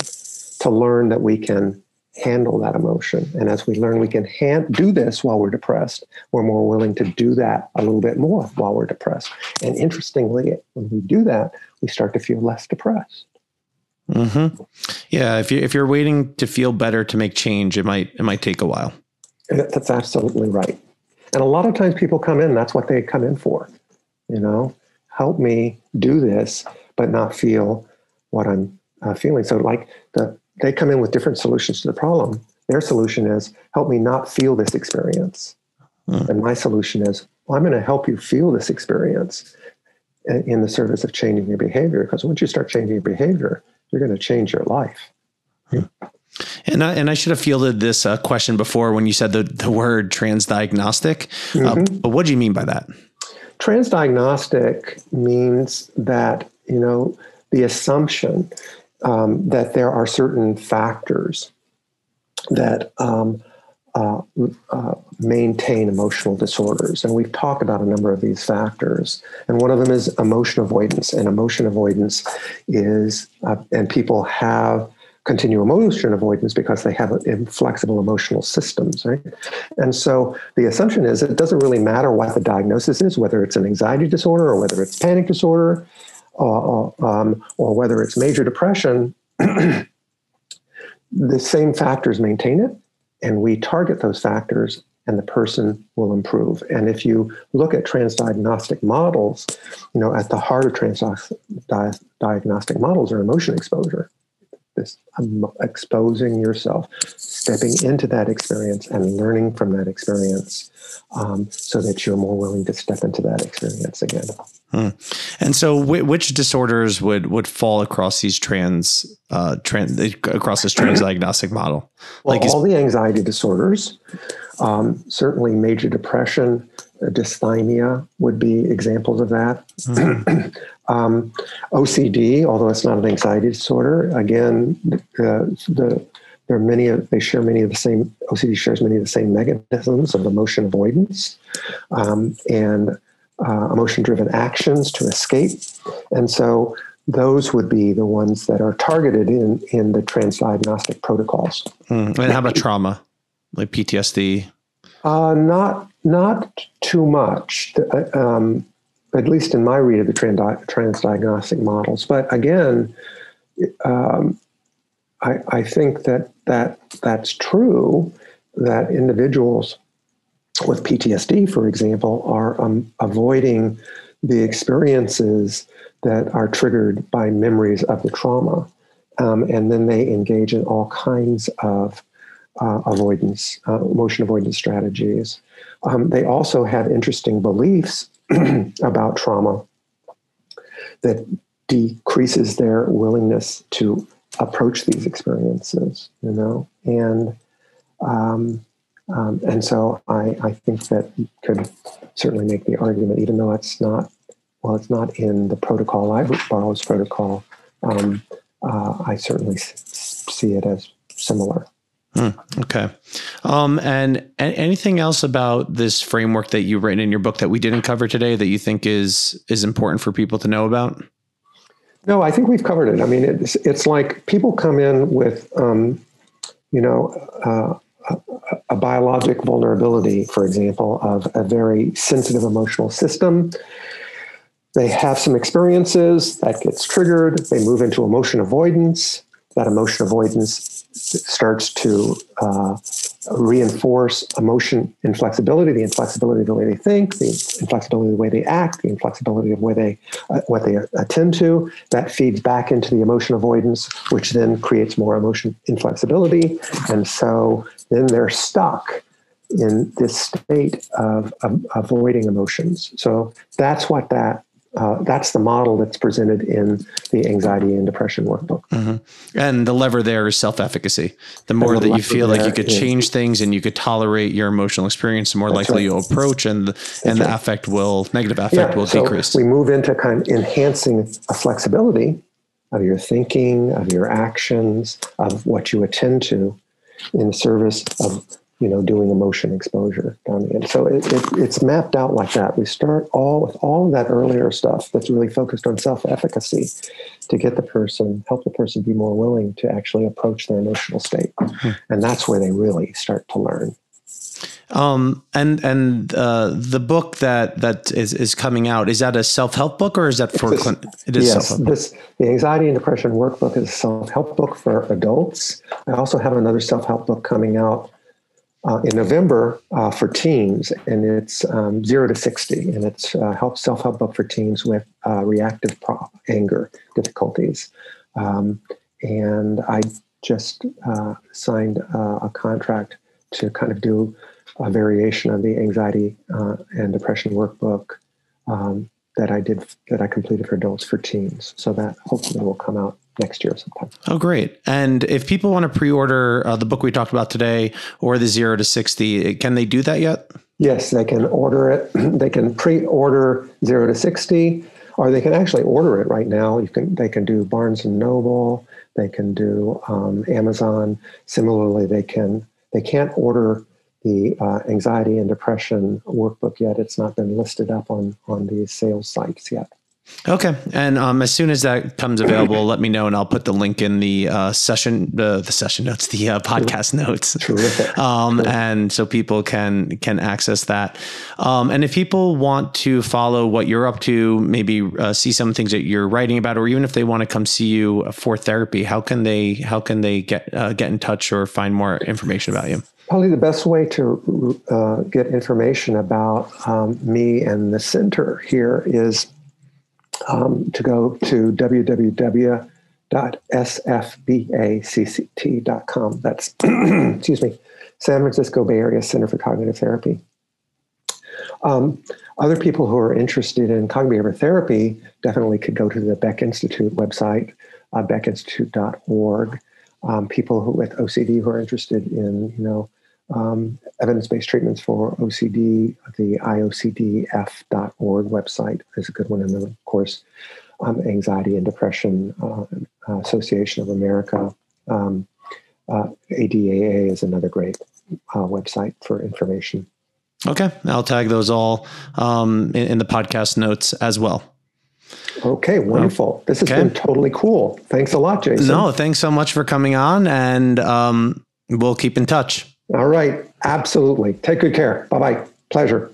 to learn that we can handle that emotion. And as we learn we can hand, do this while we're depressed, we're more willing to do that a little bit more while we're depressed. And interestingly, when we do that, we start to feel less depressed. Mm-hmm. Yeah, if you if you're waiting to feel better to make change, it might it might take a while. That's absolutely right. And a lot of times people come in, that's what they come in for. You know, help me do this, but not feel what I'm uh, feeling. So, like the they come in with different solutions to the problem. Their solution is help me not feel this experience. Mm. And my solution is well, I'm going to help you feel this experience in the service of changing your behavior. Because once you start changing your behavior, you're going to change your life. Mm. And I, and I should have fielded this uh, question before when you said the, the word transdiagnostic. Uh, mm-hmm. Uh, but what do you mean by that? Transdiagnostic means that, you know, the assumption um, that there are certain factors that um, uh, uh, maintain emotional disorders. And we've talked about a number of these factors. And one of them is emotion avoidance. And emotion avoidance is, uh, and people have continue emotion avoidance because they have inflexible emotional systems, right? And so the assumption is it doesn't really matter what the diagnosis is, whether it's an anxiety disorder or whether it's panic disorder or, um, or whether it's major depression, the same factors maintain it, and we target those factors, and the person will improve. And if you look at transdiagnostic models, you know, at the heart of transdiagnostic models are emotion exposure. This um, exposing yourself, stepping into that experience, and learning from that experience, um, so that you're more willing to step into that experience again. Hmm. And so, which disorders would would fall across these trans, uh, trans across this trans diagnostic model? Well, like all the anxiety disorders, um, certainly major depression, uh, dysthymia would be examples of that. Mm-hmm. um, OCD, although it's not an anxiety disorder, again, uh, the there are many of they share many of the same OCD shares many of the same mechanisms of emotion avoidance, um, and uh, emotion driven actions to escape. And so those would be the ones that are targeted in, in the transdiagnostic protocols. Mm. And how about trauma, like PTSD? Uh, not not too much, uh, um, at least in my read of the trans- transdiagnostic models. But again, um, I, I think that that that's true. That individuals with PTSD, for example, are um, avoiding the experiences that are triggered by memories of the trauma. Um, and then they engage in all kinds of uh, avoidance, uh, emotion avoidance strategies. Um, they also have interesting beliefs about trauma that decreases their willingness to approach these experiences, you know, and um, um, and so I, I think that you could certainly make the argument, even though it's not well, it's not in the protocol, Barlow's protocol. Um, uh, I certainly s- see it as similar. Hmm, okay. Um, and, anything else about this framework that you've written in your book that we didn't cover today that you think is is important for people to know about? No, I think we've covered it. I mean, it's it's like people come in with, um, you know, uh, a, a biologic vulnerability, for example, of a very sensitive emotional system. They have some experiences that gets triggered. They move into emotion avoidance. That emotion avoidance starts to uh, reinforce emotion inflexibility, the inflexibility of the way they think, the inflexibility of the way they act, the inflexibility of where they uh, what they attend to. That feeds back into the emotion avoidance, which then creates more emotion inflexibility, and so then they're stuck in this state of, of avoiding emotions. So that's what that uh, that's the model that's presented in the anxiety and depression workbook. Mm-hmm. And the lever there is self efficacy. The more the that you feel like you could is, change things and you could tolerate your emotional experience, the more likely right. you'll approach, and the, and right. the affect will negative affect yeah, will so decrease. We move into kind of enhancing a flexibility of your thinking, of your actions, of what you attend to, in the service of you know, doing emotion exposure down the end. So it, it, it's mapped out like that. We start all with all of that earlier stuff that's really focused on self-efficacy to get the person, help the person be more willing to actually approach their emotional state. Mm-hmm. And that's where they really start to learn. Um, and and uh, the book that that is is coming out is that a self help book or is that for? This, it is yes, this the anxiety and depression workbook is a self help book for adults. I also have another self help book coming out uh, in November uh, for teens, and it's um, zero to 60, and it's uh, help self help book for teens with uh, reactive pro- anger difficulties. Um, and I just uh, signed uh, a contract to kind of do a variation of the anxiety and depression workbook um, that I did that I completed for adults for teens. So that hopefully will come out next year sometime. Oh, great! And if people want to pre-order uh, the book we talked about today or the zero to sixty, can they do that yet? Yes, they can order it. they can pre-order zero to sixty, or they can actually order it right now. You can. They can do Barnes and Noble. They can do um, Amazon. Similarly, they can. They can't order the uh, anxiety and depression workbook yet. It's not been listed up on on these sales sites yet. Okay, and um, as soon as that comes available, let me know, and I'll put the link in the uh, session, the the session notes, the uh, podcast notes, um, and so people can can access that. Um, and if people want to follow what you're up to, maybe uh, see some things that you're writing about, or even if they want to come see you for therapy, how can they how can they get uh, get in touch or find more information about you? Probably the best way to uh, get information about um, me and the center here is um, to go to www.sfbacct.com. That's, excuse me, San Francisco Bay Area Center for Cognitive Therapy. Um, other people who are interested in cognitive behavior therapy definitely could go to the Beck Institute website, uh, beckinstitute.org. Um, people who with OCD who are interested in, you know, um, evidence-based treatments for OCD. The iocdf.org website is a good one, and then of course, um, Anxiety and Depression uh, Association of America. Um, uh, ADAA is another great uh, website for information. Okay, I'll tag those all um, in, in, the podcast notes as well. Okay, wonderful. This has okay. been totally cool. Thanks a lot, Jason. No, thanks so much for coming on, and um, we'll keep in touch. All right. Absolutely. Take good care. Bye bye. Pleasure.